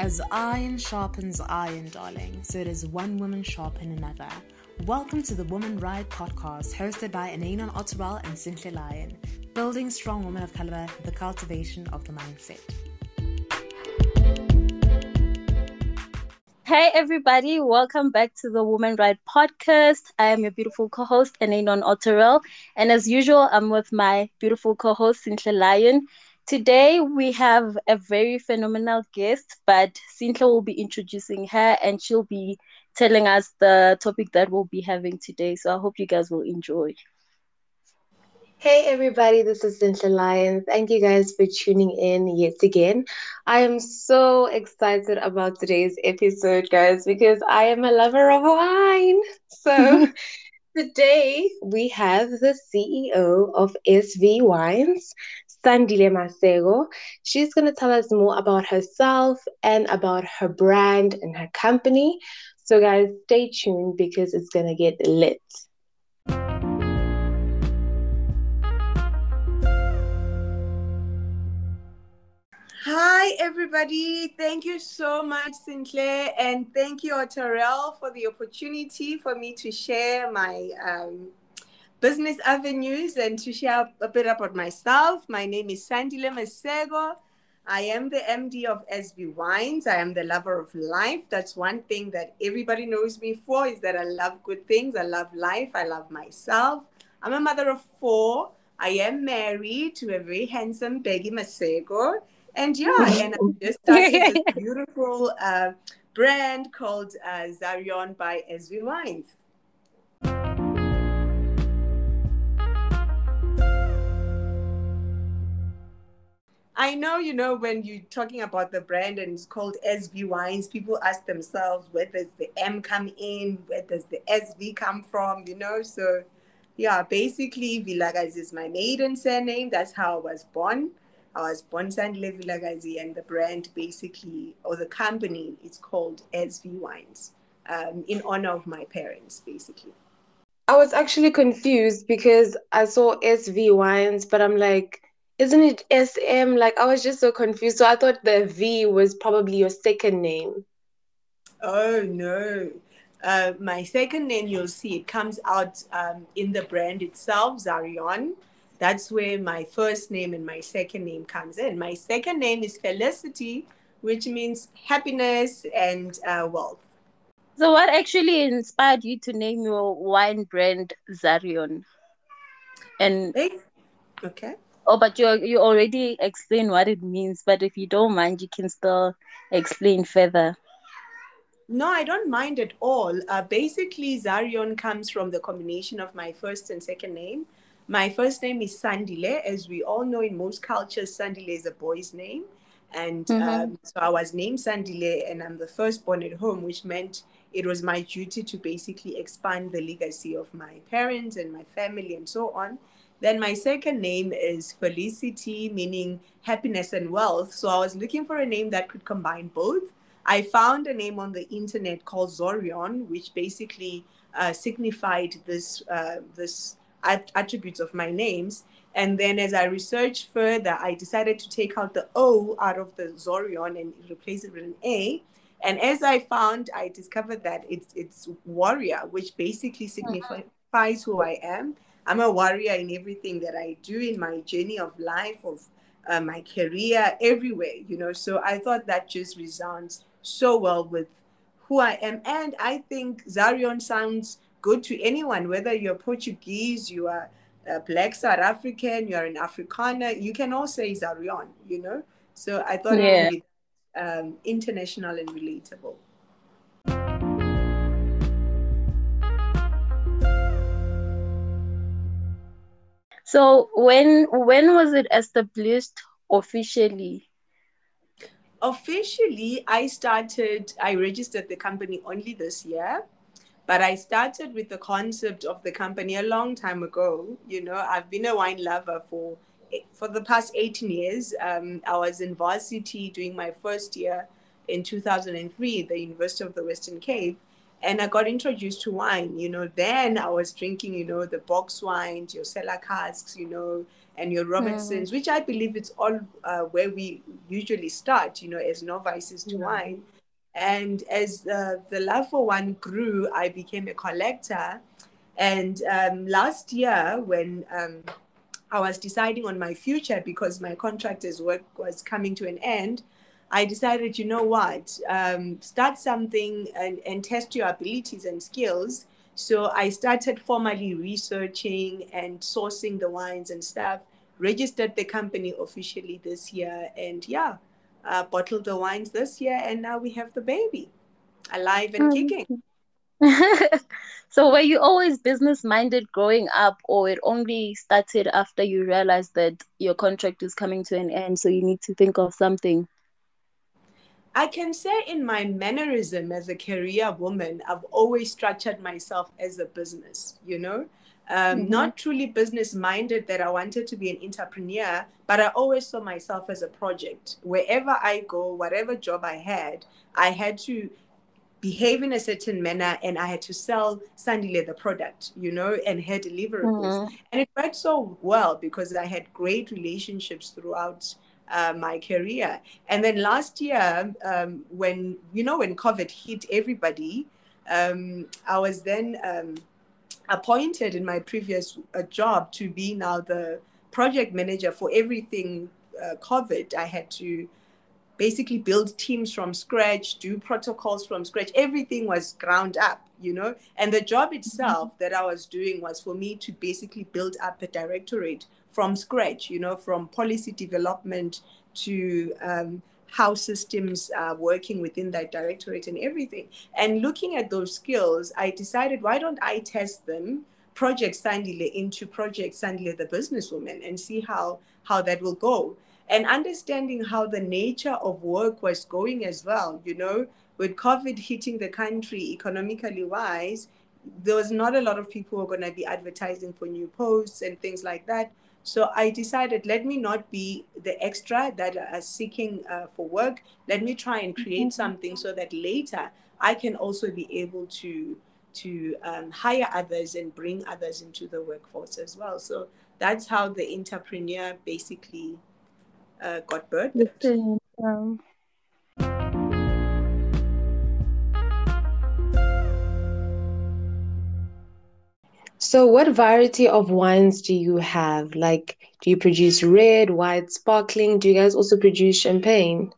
As iron sharpens iron, darling, so does one woman sharpen another. Welcome to the Woman Ride podcast, hosted by Ananon Otterwell and Cynthia Lyon, building strong women of caliber, the cultivation of the mindset. Hey everybody, welcome back to the Woman Ride podcast. I am your beautiful co-host, Ananon Otterwell, and as usual, I'm with my beautiful co-host, Cynthia Lyon. Today we have a very phenomenal guest, but Cynthia will be introducing her and she'll be telling us the topic that we'll be having today. So I hope you guys will enjoy. Hey everybody, this is Cynthia Lyon. Thank you guys for tuning in yet again. I am so excited about today's episode, guys, because I am a lover of wine. So today we have the CEO of SV Wines, Sandile Masego. She's going to tell us more about herself and about her brand and her company. So, guys, stay tuned because it's going to get lit. Hi, everybody. Thank you so much, Sinclair, and thank you, Otterwell, for the opportunity for me to share my um, business avenues and to share a bit about myself. My name is Sandile Masego. I am the MD of SV Wines. I am the lover of life. That's one thing that everybody knows me for is that I love good things. I love life. I love myself. I'm a mother of four. I am married to a very handsome Peggy Masego. And yeah, and I just started this beautiful uh, brand called uh, Zarion by SV Wines. I know, you know, when you're talking about the brand and it's called SV Wines, people ask themselves, where does the M come in? Where does the SV come from? You know, so yeah, basically, Vilakazi is my maiden surname. That's how I was born. I was born Sandile Vilakazi, and the brand basically, or the company, is called SV Wines um, in honor of my parents, basically. I was actually confused because I saw SV Wines, but I'm like, isn't it SM? Like I was just so confused. So I thought the V was probably your second name. Oh no. Uh, my second name, you'll see it comes out um, in the brand itself, Zarion. That's where my first name and my second name comes in. My second name is Felicity, which means happiness and uh, wealth. So, what actually inspired you to name your wine brand Zarion? And okay. Oh, but you you already explained what it means. But if you don't mind, you can still explain further. No, I don't mind at all. Uh, basically, Zarion comes from the combination of my first and second name. My first name is Sandile. As we all know, in most cultures, Sandile is a boy's name. And mm-hmm. um, so I was named Sandile, and I'm the firstborn at home, which meant it was my duty to basically expand the legacy of my parents and my family and so on. Then my second name is Felicity, meaning happiness and wealth. So I was looking for a name that could combine both. I found a name on the internet called Zorion, which basically uh, signified this uh, this attributes of my names. And then as I researched further, I decided to take out the O out of the Zorion and replace it with an A. And as I found, I discovered that it's it's warrior, which basically signifies who I am. I'm a warrior in everything that I do in my journey of life, of uh, my career, everywhere, you know. So I thought that just resounds so well with who I am. And I think Zarion sounds good to anyone, whether you're Portuguese, you are a Black South African, you're an Afrikaner, you can all say Zarion, you know. So I thought yeah. it would be um, international and relatable. So when when was it established officially? Officially, I started. I registered the company only this year, but I started with the concept of the company a long time ago. You know, I've been a wine lover for for the past 18 years. Um, I was in varsity doing my first year in 2003 the University of the Western Cape and I got introduced to wine. You know, then I was drinking, you know, the box wines, your cellar casks, you know, and your Robertsons, mm. which I believe it's all uh, where we usually start, you know, as novices to wine. And as the love for wine grew, I became a collector. And um, last year, when um, I was deciding on my future because my contractor's work was coming to an end, I decided, you know what, um, start something and, and test your abilities and skills. So I started formally researching and sourcing the wines and stuff, registered the company officially this year, and yeah, uh, bottled the wines this year, and now we have the baby alive and mm-hmm. kicking. so were you always business minded growing up or it only started after you realized that your contract is coming to an end so you need to think of something I can say in my mannerism as a career woman, I've always structured myself as a business, you know, um, mm-hmm. not truly business minded that I wanted to be an entrepreneur, but I always saw myself as a project. Wherever I go, whatever job I had, I had to behave in a certain manner and I had to sell Sandile the product, you know, and her deliverables. Mm-hmm. And it worked so well because I had great relationships throughout uh, my career. And then last year, um, when you know when COVID hit everybody, um, I was then um, appointed in my previous uh, job to be now the project manager for everything uh, COVID. I had to basically build teams from scratch, do protocols from scratch. Everything was ground up, you know. And the job itself that I was doing was for me to basically build up a directorate from scratch, you know, from policy development to um, how systems are working within that directorate and everything. And looking at those skills, I decided, why don't I test them, Project Sandile into Project Sandile the businesswoman, and see how how that will go. And understanding how the nature of work was going as well, you know, with COVID hitting the country economically wise, there was not a lot of people who are going to be advertising for new posts and things like that. So I decided, let me not be the extra that are seeking uh, for work. Let me try and create mm-hmm. something so that later I can also be able to to um, hire others and bring others into the workforce as well. So that's how the entrepreneur basically uh, got birthed. Um, So, what variety of wines do you have? Like, do you produce red, white, sparkling? Do you guys also produce champagne?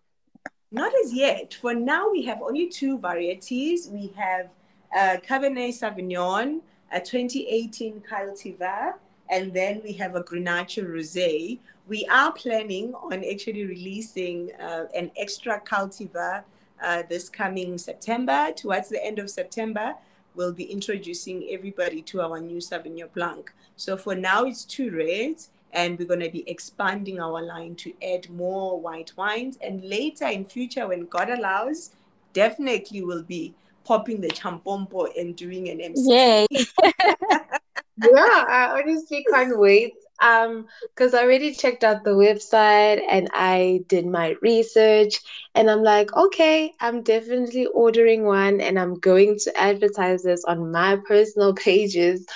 Not as yet. For now, we have only two varieties. We have uh, Cabernet Sauvignon, a 2018 Cultivar, and then we have a Grenache Rosé. We are planning on actually releasing uh, an extra Cultivar uh, this coming September, towards the end of September we'll be introducing everybody to our new Sauvignon Blanc. So for now, it's two reds, and we're going to be expanding our line to add more white wines. And later in future, when God allows, definitely we'll be popping the champompo and doing an MC. Yay! yeah, I honestly can't wait um because i already checked out the website and i did my research and i'm like okay i'm definitely ordering one and i'm going to advertise this on my personal pages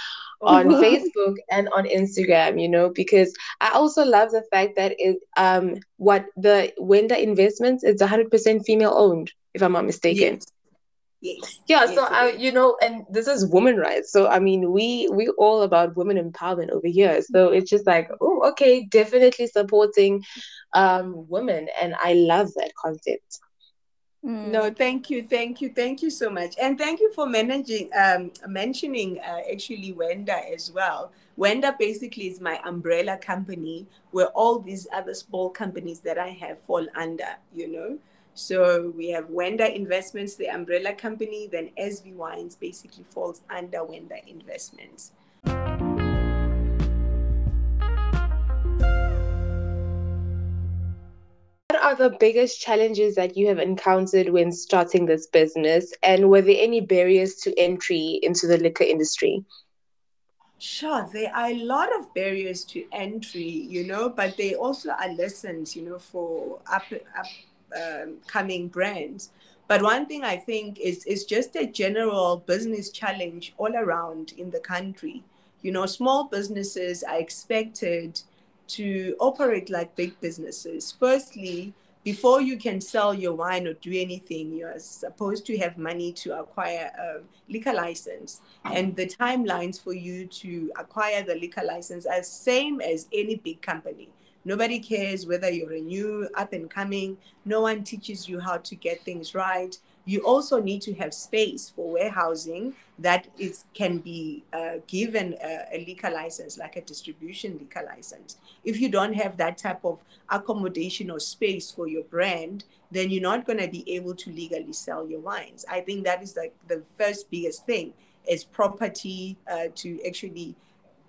on facebook and on instagram you know because i also love the fact that it um what the Wenda investments is 100% female owned if i'm not mistaken yes. Yes. Yeah. Yes, so I, you know, and this is women rights. So I mean, we we all about women empowerment over here. So it's just like, oh, okay, definitely supporting um women, and I love that concept. Mm. No, thank you, thank you, thank you so much, and thank you for managing, um, mentioning uh, actually Wenda as well. Wenda basically is my umbrella company, where all these other small companies that I have fall under. You know, so we have Wenda Investments, the umbrella company, then SV Wines basically falls under Wenda Investments. What are the biggest challenges that you have encountered when starting this business? And were there any barriers to entry into the liquor industry? Sure, there are a lot of barriers to entry, you know, but they also are lessons, you know, for up, up um, coming brands. But one thing I think is is just a general business challenge all around in the country. You know, small businesses are expected to operate like big businesses. Firstly, before you can sell your wine or do anything, you are supposed to have money to acquire a liquor license. And the timelines for you to acquire the liquor license are same as any big company. Nobody cares whether you're a new up and coming. No one teaches you how to get things right. You also need to have space for warehousing that is can be uh, given a, a, liquor license like a distribution liquor license. If you don't have that type of accommodation or space for your brand then you're not going to be able to legally sell your wines. I think that is like the first biggest thing is property uh, to actually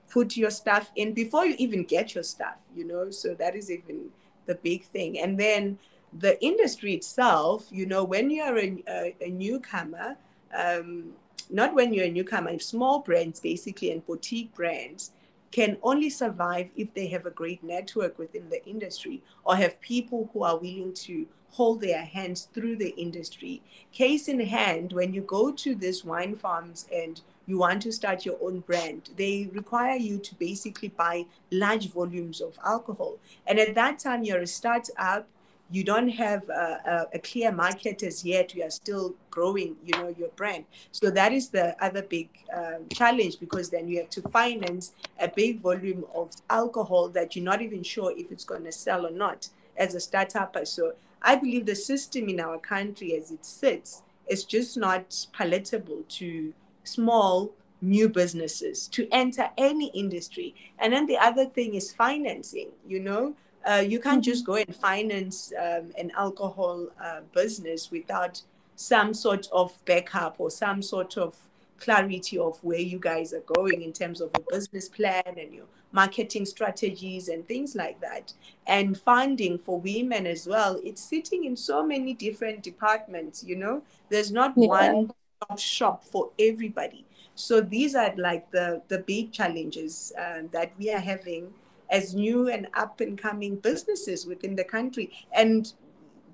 put your stuff in before you even get your stuff you know so that is even the big thing and then the industry itself, you know, when you're a, a, a newcomer, um, not when you're a newcomer, small brands basically and boutique brands can only survive if they have a great network within the industry or have people who are willing to hold their hands through the industry. Case in hand, when you go to these wine farms and you want to start your own brand, they require you to basically buy large volumes of alcohol. And at that time, you're a startup you don't have a, a, a, clear market as yet you are still growing you know your brand so that is the other big um, challenge because then you have to finance a big volume of alcohol that you're not even sure if it's going to sell or not as a startup so i believe the system in our country as it sits is just not palatable to small new businesses to enter any industry and then the other thing is financing you know uh, you can't just mm-hmm. go and finance um, an alcohol uh, business without some sort of backup or some sort of clarity of where you guys are going in terms of a business plan and your marketing strategies and things like that. And funding for women as well, it's sitting in so many different departments, you know, there's not yeah. one shop for everybody. So these are like the, the big challenges uh, that we are having as new and up and coming businesses within the country. And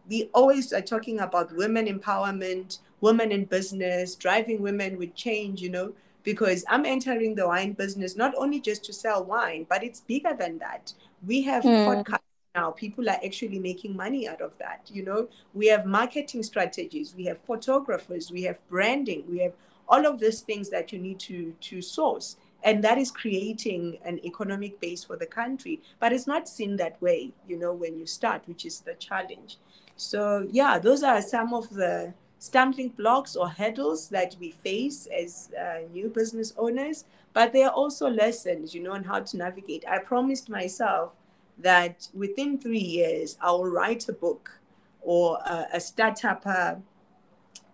we always are talking about women empowerment, women in business, driving women with change, you know, because I'm entering the wine business not only just to sell wine, but it's bigger than that. We have mm. podcasts now people are actually making money out of that you know? We have marketing strategies we have photographers we have branding we have all of these things that you need to to source. And that is creating an economic base for the country. But it's not seen that way you know when you start which is the challenge. So yeah those are some of the stumbling blocks or hurdles that we face as uh, new business owners. But there are also lessons you know on how to navigate. I promised myself that within three years i will write a book or uh, a startup uh,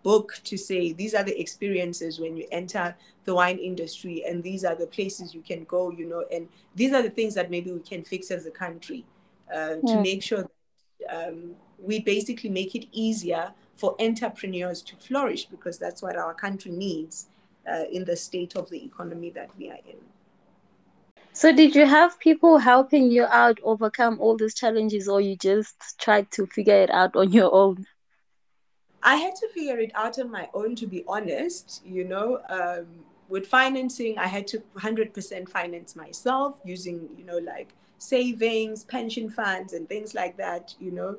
book to say these are the experiences when you enter the wine industry and these are the places you can go you know and these are the things that maybe we can fix as a country uh, to hmm. make sure that um, we basically make it easier for entrepreneurs to flourish because that's what our country needs uh, in the state of the economy that we are in so did you have people helping you out overcome all these challenges or you just tried to figure it out on your own I had to figure it out on my own, to be honest. You know, um, with financing, I had to 100% finance myself using, you know, like savings, pension funds, and things like that. You know,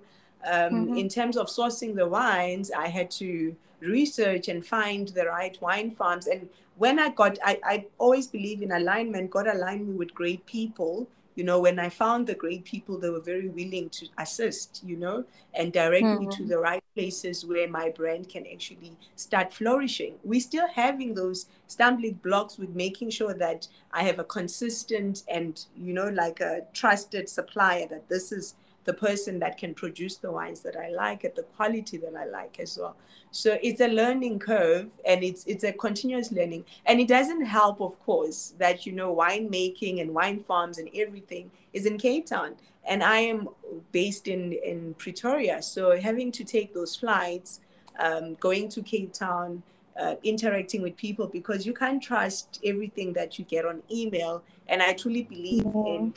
um, mm-hmm. in terms of sourcing the wines, I had to research and find the right wine farms. And when I got, I, I always believe in alignment, God aligned me with great people you know when i found the great people they were very willing to assist you know and direct mm-hmm. me to the right places where my brand can actually start flourishing we're still having those stumbling blocks with making sure that i have a consistent and you know like a trusted supplier that this is the person that can produce the wines that I like at the quality that I like as well. So it's a learning curve and it's it's a continuous learning. And it doesn't help, of course, that you know winemaking and wine farms and everything is in Cape Town. And I am based in, in Pretoria. So having to take those flights, um, going to Cape Town, uh, interacting with people because you can't trust everything that you get on email. And I truly believe mm-hmm. in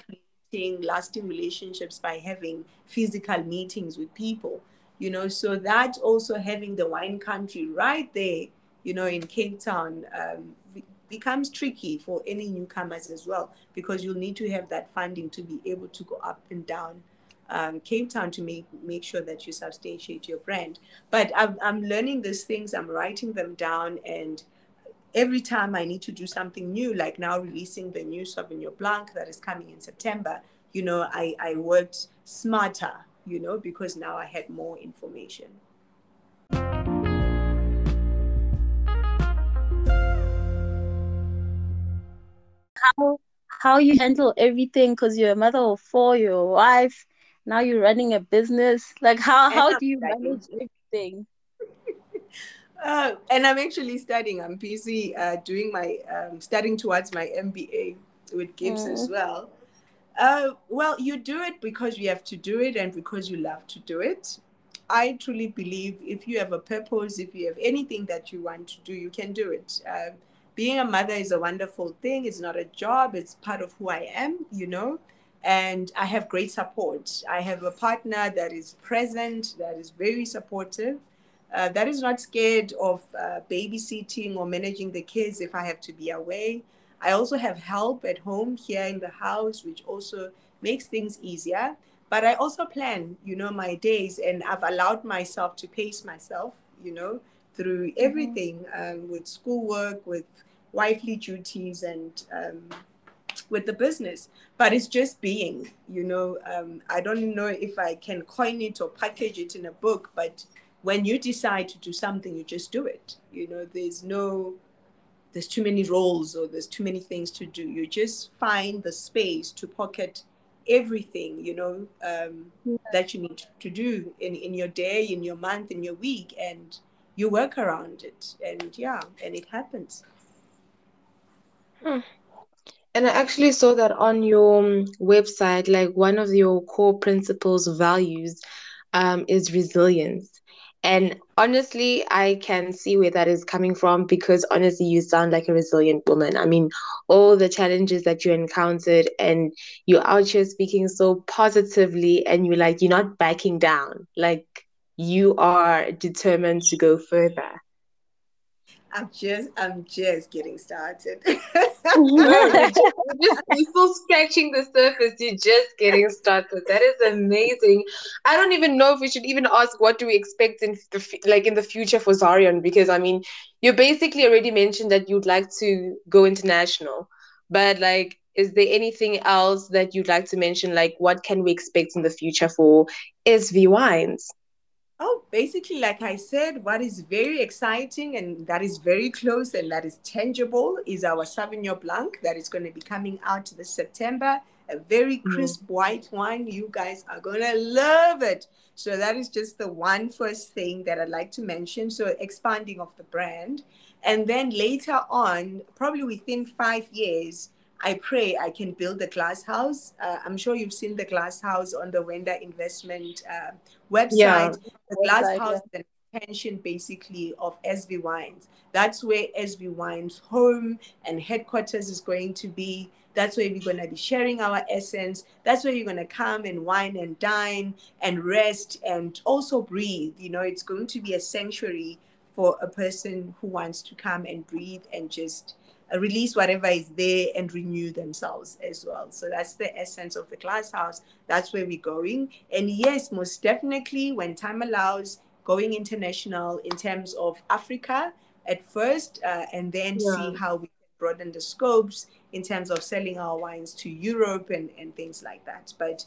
lasting relationships by having physical meetings with people you know so that also having the wine country right there you know in cape town um, becomes tricky for any newcomers as well because you'll need to have that funding to be able to go up and down um, Cape Town to make make sure that you substantiate your brand. But I'm, I'm learning these things, I'm writing them down, and every time I need to do something new, like now releasing the new Sauvignon Blanc that is coming in September, you know, I, I worked smarter, you know, because now I had more information. How how you handle everything because you're a mother of four, you're a wife, now you're running a business. Like how how do you manage everything? Uh, and I'm actually studying. I'm busy uh, doing my um, studying towards my MBA with GIBS mm. as well. Uh, well, you do it because you have to do it and because you love to do it. I truly believe if you have a purpose, if you have anything that you want to do, you can do it. Uh, being a mother is a wonderful thing. It's not a job, it's part of who I am, you know. And I have great support. I have a partner that is present, that is very supportive, uh, that is not scared of uh, babysitting or managing the kids if I have to be away. I also have help at home here in the house, which also makes things easier. But I also plan, you know, my days, and I've allowed myself to pace myself, you know, through mm-hmm. everything um, with schoolwork, with wifely duties, and um, with the business. But it's just being, you know. Um, I don't know if I can coin it or package it in a book, but when you decide to do something, you just do it. You know, there's no there's too many roles or there's too many things to do. You just find the space to pocket everything, you know, um, yeah. that you need to do in, in your day, in your month, in your week, and you work around it. And yeah, and it happens. Hmm. And I actually saw that on your um, website, like one of your core principles, values, um, is resilience. And honestly, I can see where that is coming from because honestly, you sound like a resilient woman. I mean, all the challenges that you encountered, and you're out here speaking so positively, and you're like, you're not backing down. Like, you are determined to go further. I'm just I'm just getting started. you're, still scratching the surface. You're just getting started. That is amazing. I don't even know if we should even ask what do we expect in the like in the future for Zarion because I mean you basically already mentioned that you'd like to go international, but like is there anything else that you'd like to mention? Like what can we expect in the future for SV Wines? Oh, basically, like I said, what is very exciting and that is very close and that is tangible is our Sauvignon Blanc that is going to be coming out this September. A very mm. crisp mm. white wine. You guys are going to love it. So, that is just the one first thing that I'd like to mention. So, expanding of the brand. And then later on, probably within five years, I pray I can build a glass house. Uh, I'm sure you've seen the glass house on the Wenda Investment uh, website. Yeah, the glass website, house yeah. is an extension basically of SV Wines. That's where SV Wines home and headquarters is going to be. That's where we're going to be sharing our essence. That's where you're going to come and wine and dine and rest and also breathe. You know, it's going to be a sanctuary for a person who wants to come and breathe and just release whatever is there and renew themselves as well. So that's the essence of the glass house. That's where we're going. And yes, most definitely, when time allows, going international in terms of Africa at first, uh, and then yeah. see how we can broaden the scopes in terms of selling our wines to Europe and, and things like that. But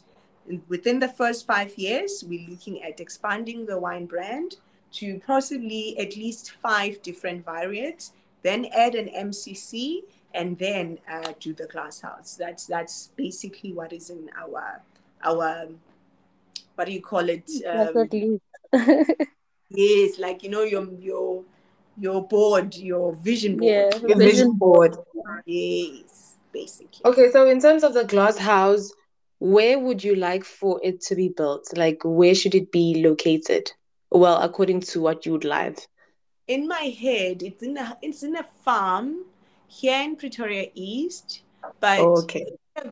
within the first five years, we're looking at expanding the wine brand to possibly at least five different variants then add an MCC, and then uh, do the glass house. That's that's basically what is in our our what do you call it? Um, yes, like you know your your your board, your vision board. Yeah, your vision board. Yes, basically. Okay, so in terms of the glass house, where would you like for it to be built? Like where should it be located? Well, according to what you would like in my head, it's in a it's in a farm here in Pretoria East, but oh, okay.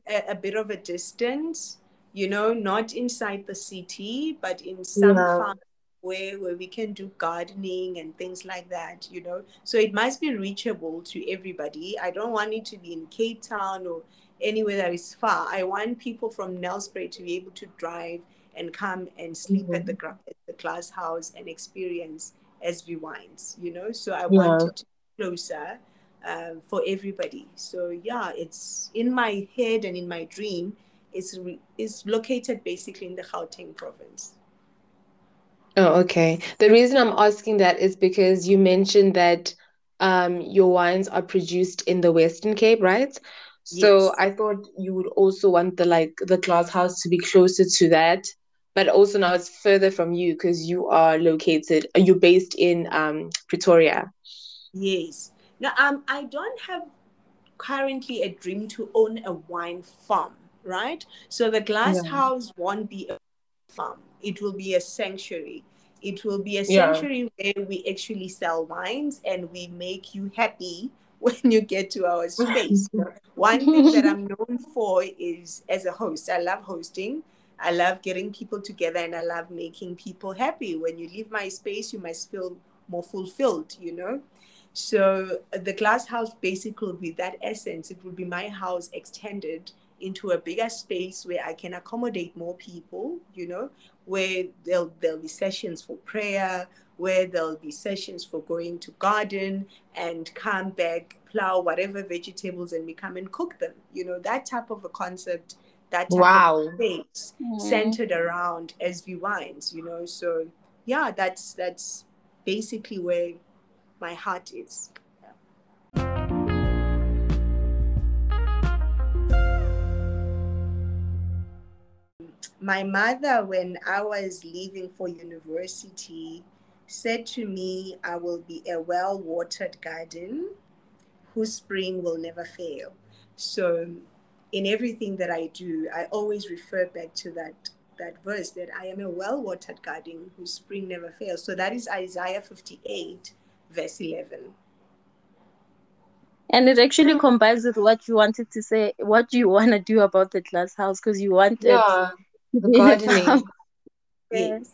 a, a, bit of a distance. You know, not inside the city, but in some yeah. farm where where we can do gardening and things like that, you know. So it must be reachable to everybody. I don't want it to be in Cape Town or anywhere that is far. I want people from Nelspruit to be able to drive and come and sleep mm-hmm. at the at the glass house and experience SV wines, you know. So I yeah. wanted to be closer um, for everybody. So yeah, it's in my head and in my dream. It's re- it's located basically in the Gauteng province. Oh, okay. The reason I'm asking that is because you mentioned that um, your wines are produced in the Western Cape, right? So yes. I thought you would also want the like the glass house to be closer to that, but also now it's further from you because you are located. You're based in um, Pretoria. Yes. Now, um, I don't have currently a dream to own a wine farm, right? So the glass yeah. house won't be a farm it will be a sanctuary. It will be a sanctuary yeah. where we actually sell wines and we make you happy when you get to our space. One thing that I'm known for is as a host, I love hosting. I love getting people together and I love making people happy. When you leave my space, you must feel more fulfilled, you know? So uh, the glass house basically will be that essence. It will be my house extended into a bigger space where I can accommodate more people, you know, where there'll, there'll be sessions for prayer, where there'll be sessions for going to garden and come back, plow whatever vegetables and we come and cook them. You know, that type of a concept, that type wow. of space mm-hmm. centered around SV wines, you know. So yeah, that's that's basically where my heart is. my mother, when I was leaving for university, said to me, I will be a well watered garden whose spring will never fail. So, in everything that I do, I always refer back to that that verse that I am a well watered garden whose spring never fails. So that is Isaiah 58, verse 11. And it actually combines with what you wanted to say, what do you want to do about the glass house, because you wanted yeah gardening. yes.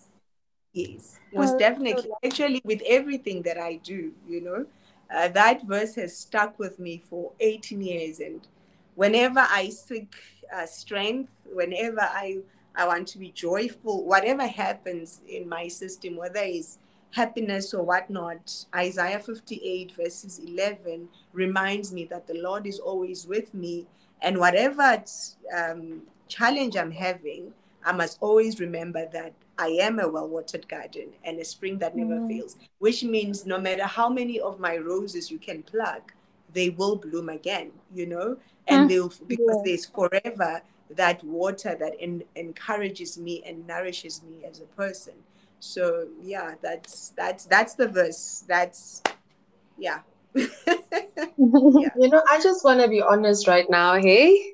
Yes, most definitely. Actually, with everything that I do, you know, uh, that verse has stuck with me for 18 years. And whenever I seek uh, strength, whenever I, I want to be joyful, whatever happens in my system, whether it's happiness or whatnot, Isaiah 58, verses 11, reminds me that the Lord is always with me. And whatever um, challenge I'm having, I must always remember that I am a well watered garden and a spring that never mm. fails, which means no matter how many of my roses you can pluck, they will bloom again, you know? And mm. they'll, because yeah. there's forever that water that in, encourages me and nourishes me as a person. So yeah, that's that's that's the verse. That's yeah. yeah. You know, I just want to be honest right now, hey?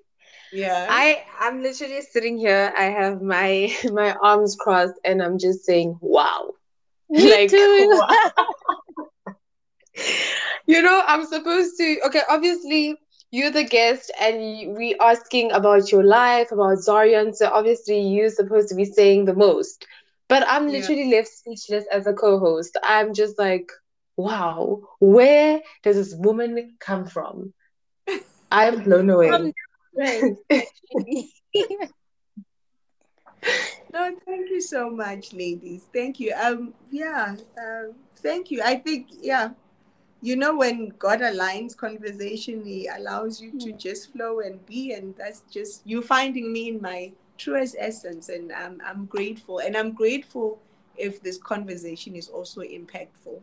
Yeah. I I'm literally sitting here. I have my my arms crossed and I'm just saying, wow. Me like, too. Wow. you know, I'm supposed to okay, obviously you're the guest and we asking about your life, about Zarion. So obviously you're supposed to be saying the most. But I'm literally yeah. left speechless as a co-host. I'm just like, wow, where does this woman come from? I'm blown away. no, thank you so much, ladies. Thank you. Um, yeah, um, thank you. I think, yeah, you know, when God aligns conversation, He allows you to just flow and be, and that's just you finding me in my truest essence, and I'm I'm grateful, and I'm grateful if this conversation is also impactful.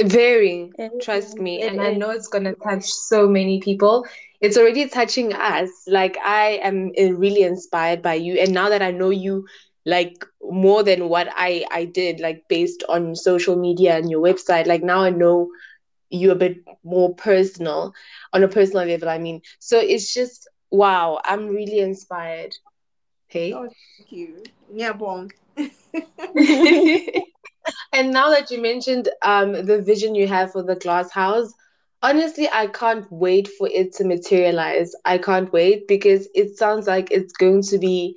Very, trust me, and I know it's gonna touch so many people. It's already touching us. Like i am uh, really inspired by you. And now that i know you like more than what i i did like based on social media and your website. Like now i know you a bit more personal on a personal level i mean. So it's just wow i'm really inspired. Hey? Oh, thank you. Yeah bon and now that you mentioned um the vision you have for the glass house honestly, I can't wait for it to materialize. I can't wait because it sounds like it's going to be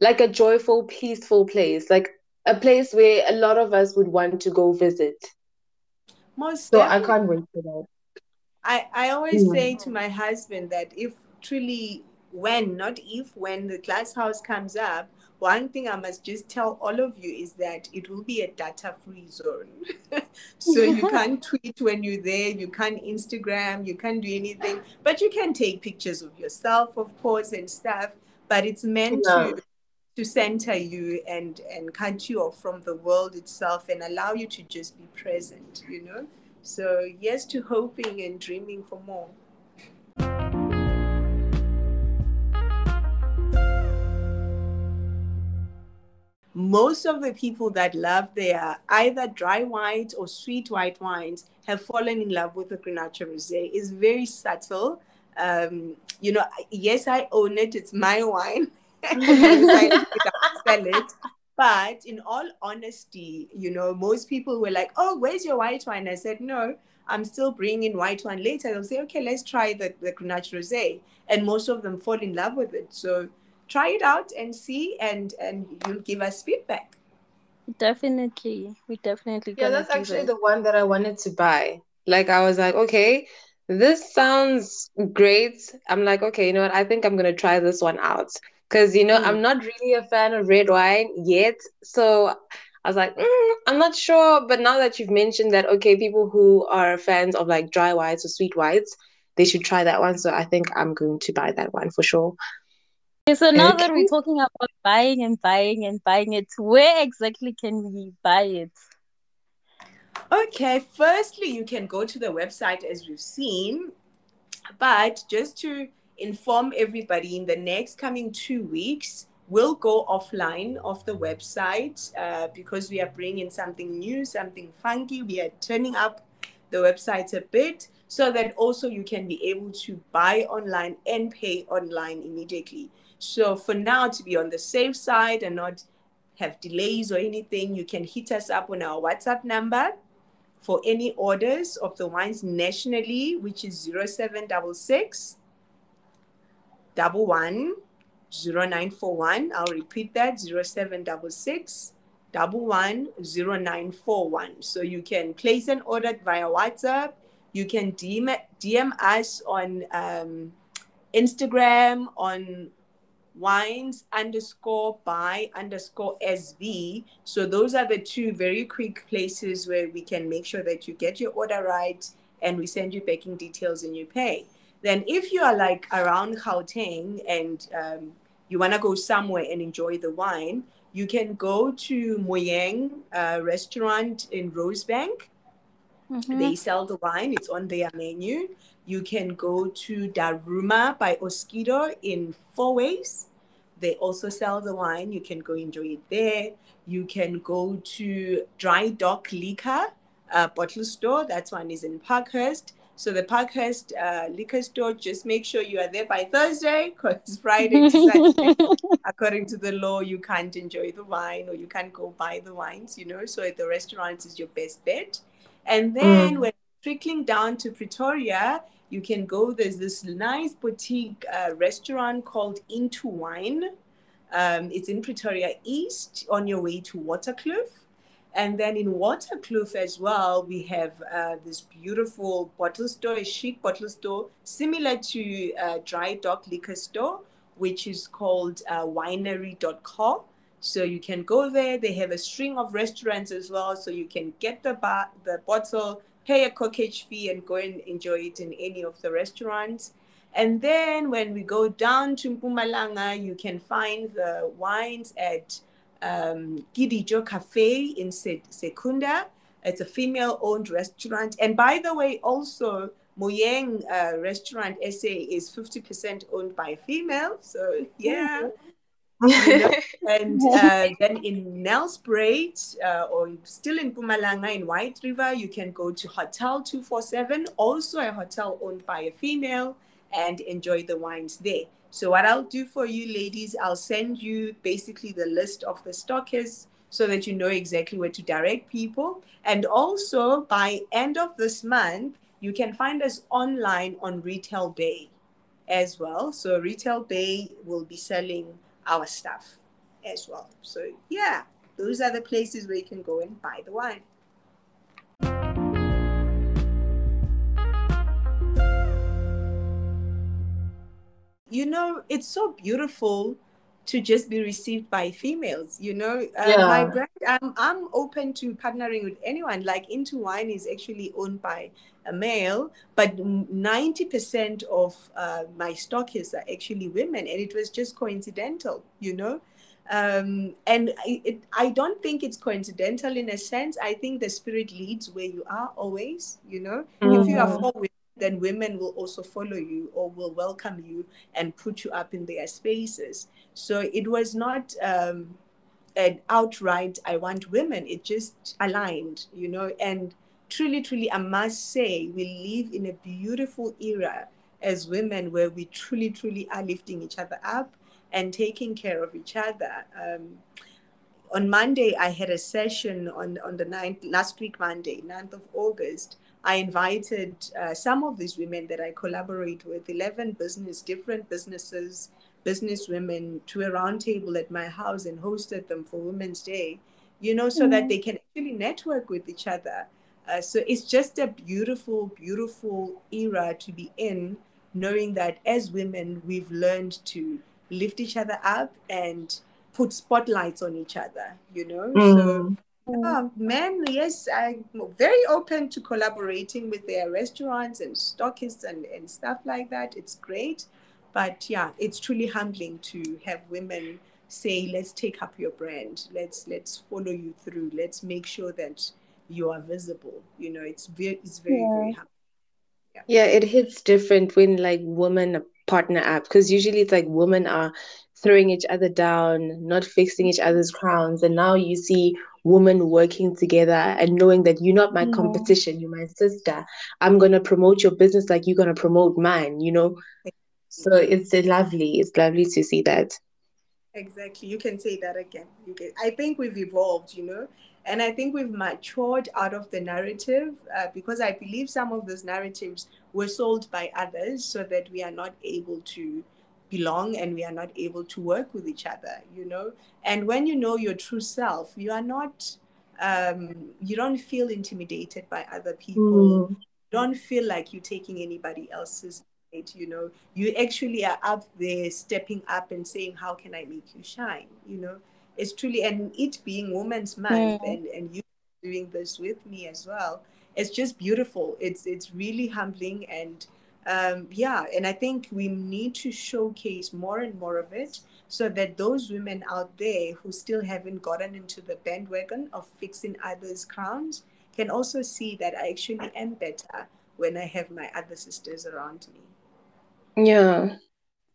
like a joyful, peaceful place. Like a place where a lot of us would want to go visit. Most So I can't wait for that. I, I always Mm. say to my husband that if truly, when, not if, when the glass house comes up, one thing I must just tell all of you is that it will be a data free zone. so you can't tweet when you're there, you can't Instagram, you can't do anything, but you can take pictures of yourself, of course, and stuff. But it's meant Yeah. to to center you and and cut you off from the world itself and allow you to just be present you know so yes to hoping and dreaming for more most of the people that love their either dry white or sweet white wines have fallen in love with the Grenache Rosé. It's very subtle. Um, you know, yes, I own it. It's my wine. Yes, I sell it. But in all honesty, you know, most people were like, "Oh, where's your white wine?" I said, "No, I'm still bringing white wine later." They'll say, "Okay, let's try the the Grenache Rosé," and most of them fall in love with it. So try it out and see, and and you'll give us feedback. Definitely. We definitely Yeah, that's actually that. the one that I wanted to buy. Like I was like, okay, this sounds great. I'm like, okay, you know what? I think I'm gonna try this one out. Because you know, Mm. I'm not really a fan of red wine yet. So I was like, mm, I'm not sure. But now that you've mentioned that, okay, people who are fans of like dry whites or sweet whites, they should try that one. So I think I'm going to buy that one for sure. Okay, so now that we're talking about buying and buying and buying it, where exactly can we buy it? Okay, firstly, you can go to the website as we've seen, but just to inform everybody, in the next coming two weeks, we'll go offline of the website uh, because we are bringing something new, something funky. We are turning up the website a bit so that also you can be able to buy online and pay online immediately. So, for now, to be on the safe side and not have delays or anything, you can hit us up on our WhatsApp number for any orders of the wines nationally, which is 0766 double one zero nine four one. I'll repeat that zero seven double six double one zero nine four one. So you can place an order via WhatsApp. You can DM, DM us on um, Instagram on wines underscore by underscore SV. So those are the two very quick places where we can make sure that you get your order right and we send you packing details and you pay. Then if you are like around Gauteng and um, you want to go somewhere and enjoy the wine, you can go to Moyeng uh, restaurant in Rosebank. Mhm. They sell the wine, it's on their menu. You can go to Daruma by Oskido in Fourways. They also sell the wine. You can go enjoy it there. You can go to Dry Dock Liquor uh, bottle store. That one is in Parkhurst. So the Parkhurst uh, liquor store, just make sure you are there by Thursday because Friday to Saturday according to the law, you can't enjoy the wine or you can't go buy the wines, you know. So at the restaurants is your best bet. And then Mm. when trickling down to Pretoria, you can go. There's this nice boutique uh, restaurant called Into Wine. Um, it's in Pretoria East on your way to Waterkloof. And then in Waterkloof as well, we have uh, this beautiful bottle store, a chic bottle store, similar to uh, Dry Dock Liquor Store, which is called uh, winery.co. So you can go there. They have a string of restaurants as well. So you can get the, bar, the bottle, pay a corkage fee, and go and enjoy it in any of the restaurants. And then when we go down to Mpumalanga, you can find the wines at um, Gidijo Cafe in Se- Secunda. It's a female owned restaurant. And by the way, also, Moyeng uh, Restaurant SA is 50% owned by a female. So, yeah. You know, and uh, then in Nelspruit, uh, or still in Mpumalanga in White River, you can go to Hotel 247, also a hotel owned by a female, and enjoy the wines there. So what I'll do for you ladies, I'll send you basically the list of the stockists so that you know exactly where to direct people. And also by end of this month, you can find us online on Retail Bay as well. So Retail Bay will be selling our stuff as well. So yeah. those are the places where you can go and buy the wine. You know, it's so beautiful to just be received by females. You know, uh, yeah. my brand, I'm, I'm open to partnering with anyone. Like Into Wine is actually owned by a male, but 90% of uh, my stockists are actually women, and it was just coincidental, you know. Um, and I, it, I don't think it's coincidental in a sense. I think the spirit leads where you are always, you know. Mm-hmm. If you are for women, then women will also follow you or will welcome you and put you up in their spaces. So it was not um, an outright, I want women. It just aligned, you know. And truly, truly, I must say, we live in a beautiful era as women where we truly, truly are lifting each other up and taking care of each other. Um, on Monday, I had a session on, on the 9th, last week, Monday, 9th of August. I invited uh, some of these women that I collaborate with, 11 business, different businesses, business women, to a roundtable at my house and hosted them for Women's Day, you know, so mm-hmm. that they can actually network with each other. Uh, so it's just a beautiful, beautiful era to be in, knowing that as women, we've learned to lift each other up and put spotlights on each other, you know? Mm. So, yeah, men, yes, I'm very open to collaborating with their restaurants and stockists and, and stuff like that. It's great. But yeah, it's truly humbling to have women say, let's take up your brand. Let's let's follow you through. Let's make sure that you are visible. You know, it's very it's very, yeah. very humbling. Yeah. yeah, it hits different when like women partner up because usually it's like women are throwing each other down, not fixing each other's crowns. And now you see women working together and knowing that you're not my mm-hmm. competition, you're my sister. I'm going to promote your business like you're going to promote mine, you know? So it's lovely. It's lovely to see that. Exactly. You can say that again. You can. I think we've evolved, you know, and I think we've matured out of the narrative uh, because I believe some of those narratives were sold by others so that we are not able to belong and we are not able to work with each other, you know. And when you know your true self, you are not, um, you don't feel intimidated by other people. Mm. Don't feel like you're taking anybody else's you know you actually are up there stepping up and saying how can i make you shine you know it's truly and it being women's month mm. and and you doing this with me as well it's just beautiful it's it's really humbling and um, yeah and i think we need to showcase more and more of it so that those women out there who still haven't gotten into the bandwagon of fixing others crowns can also see that i actually am better when i have my other sisters around me yeah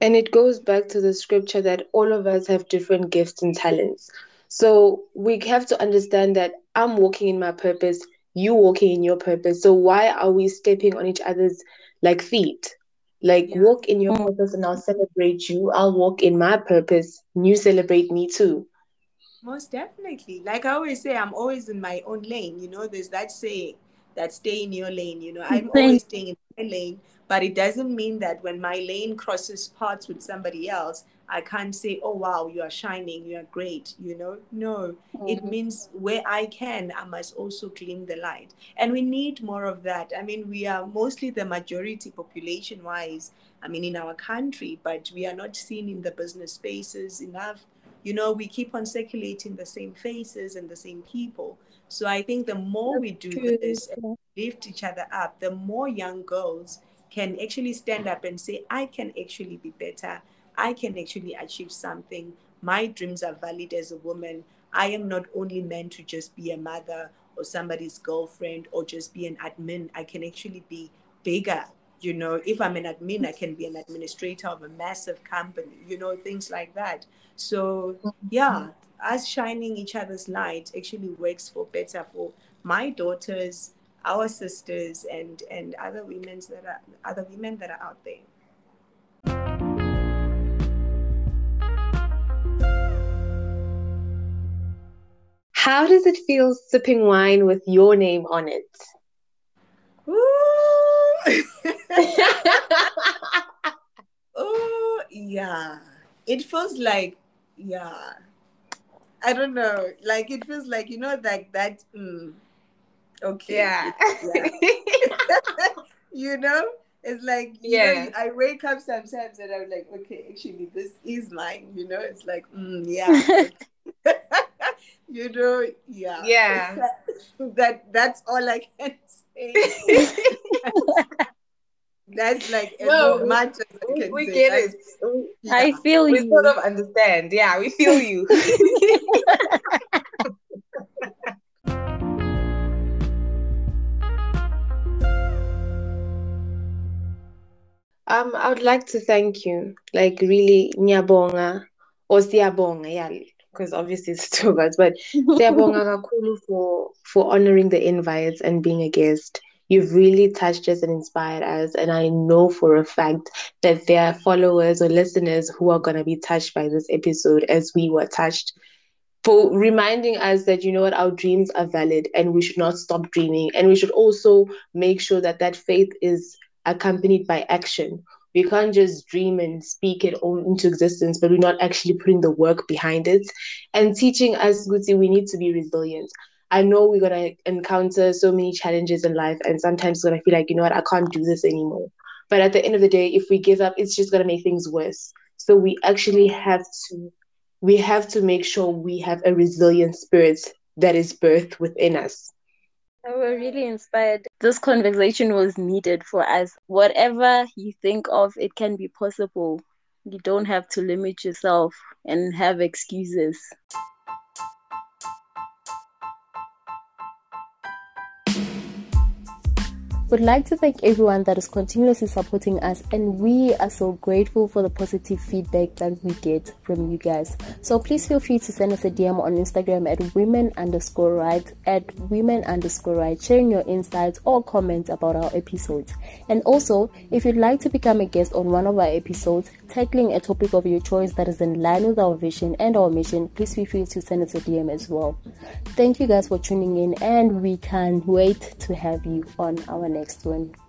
and it goes back to the scripture that all of us have different gifts and talents. So we have to understand that I'm walking in my purpose, you walking in your purpose. So why are we stepping on each other's like feet? Like yeah. walk in your mm. purpose and I'll celebrate you. I'll walk in my purpose. And you celebrate me too. Most definitely. Like I always say, I'm always in my own lane. You know, there's that saying that stay in your lane. You know, I'm always staying in my lane but it doesn't mean that when my lane crosses paths with somebody else, I can't say, oh, wow, you are shining, you are great, you know? No, mm-hmm. it means where I can, I must also claim the light. And we need more of that. I mean, we are mostly the majority population wise, I mean, in our country, but we are not seen in the business spaces enough. You know, we keep on circulating the same faces and the same people. So I think the more That's we do true. this and lift each other up, the more young girls can actually stand up and say, I can actually be better. I can actually achieve something. My dreams are valid as a woman. I am not only meant to just be a mother or somebody's girlfriend or just be an admin. I can actually be bigger. You know, if I'm an admin, I can be an administrator of a massive company, you know, things like that. So, yeah, us shining each other's light actually works for better for my daughters, our sisters and and other women that are other women that are out there. How does it feel sipping wine with your name on it? oh yeah, it feels like yeah. I don't know. Like it feels like you know, like that. Mm, okay. Yeah. yeah. you know, it's like you Yeah. know, I wake up sometimes and I'm like, okay, actually, this is mine. You know, it's like, mm, yeah. you know, yeah. Yeah. that that's all I can say. That's like as No, much as I we, can we say. get That's- it. Yeah. I feel we you. We sort of understand. Yeah, we feel you. Um, I would like to thank you, like really, Ngiyabonga or Siyabonga, yeah, because obviously it's two of us, but Siyabonga kakhulu for for honoring the invites and being a guest. You've really touched us and inspired us, and I know for a fact that there are followers or listeners who are gonna be touched by this episode as we were touched. For reminding us that you know what our dreams are valid and we should not stop dreaming, and we should also make sure that that faith is accompanied by action. We can't just dream and speak it all into existence, but we're not actually putting the work behind it and teaching us, Guti, we need to be resilient. I know we're to encounter so many challenges in life, and sometimes we're to feel like, you know what, I can't do this anymore. But at the end of the day, if we give up, it's just to make things worse. So we actually have to. We have to make sure we have a resilient spirit that is birthed within us. Was really inspired. This conversation was needed for us. Whatever you think of, it can be possible. You don't have to limit yourself and have excuses. Would like to thank everyone that is continuously supporting us, and we are so grateful for the positive feedback that we get from you guys. So please feel free to send us a DM on Instagram at women underscore right at women underscore right, sharing your insights or comments about our episodes. And also, if you'd like to become a guest on one of our episodes, tackling a topic of your choice that is in line with our vision and our mission, please feel free to send us a DM as well. Thank you guys for tuning in, and we can't wait to have you on our next one.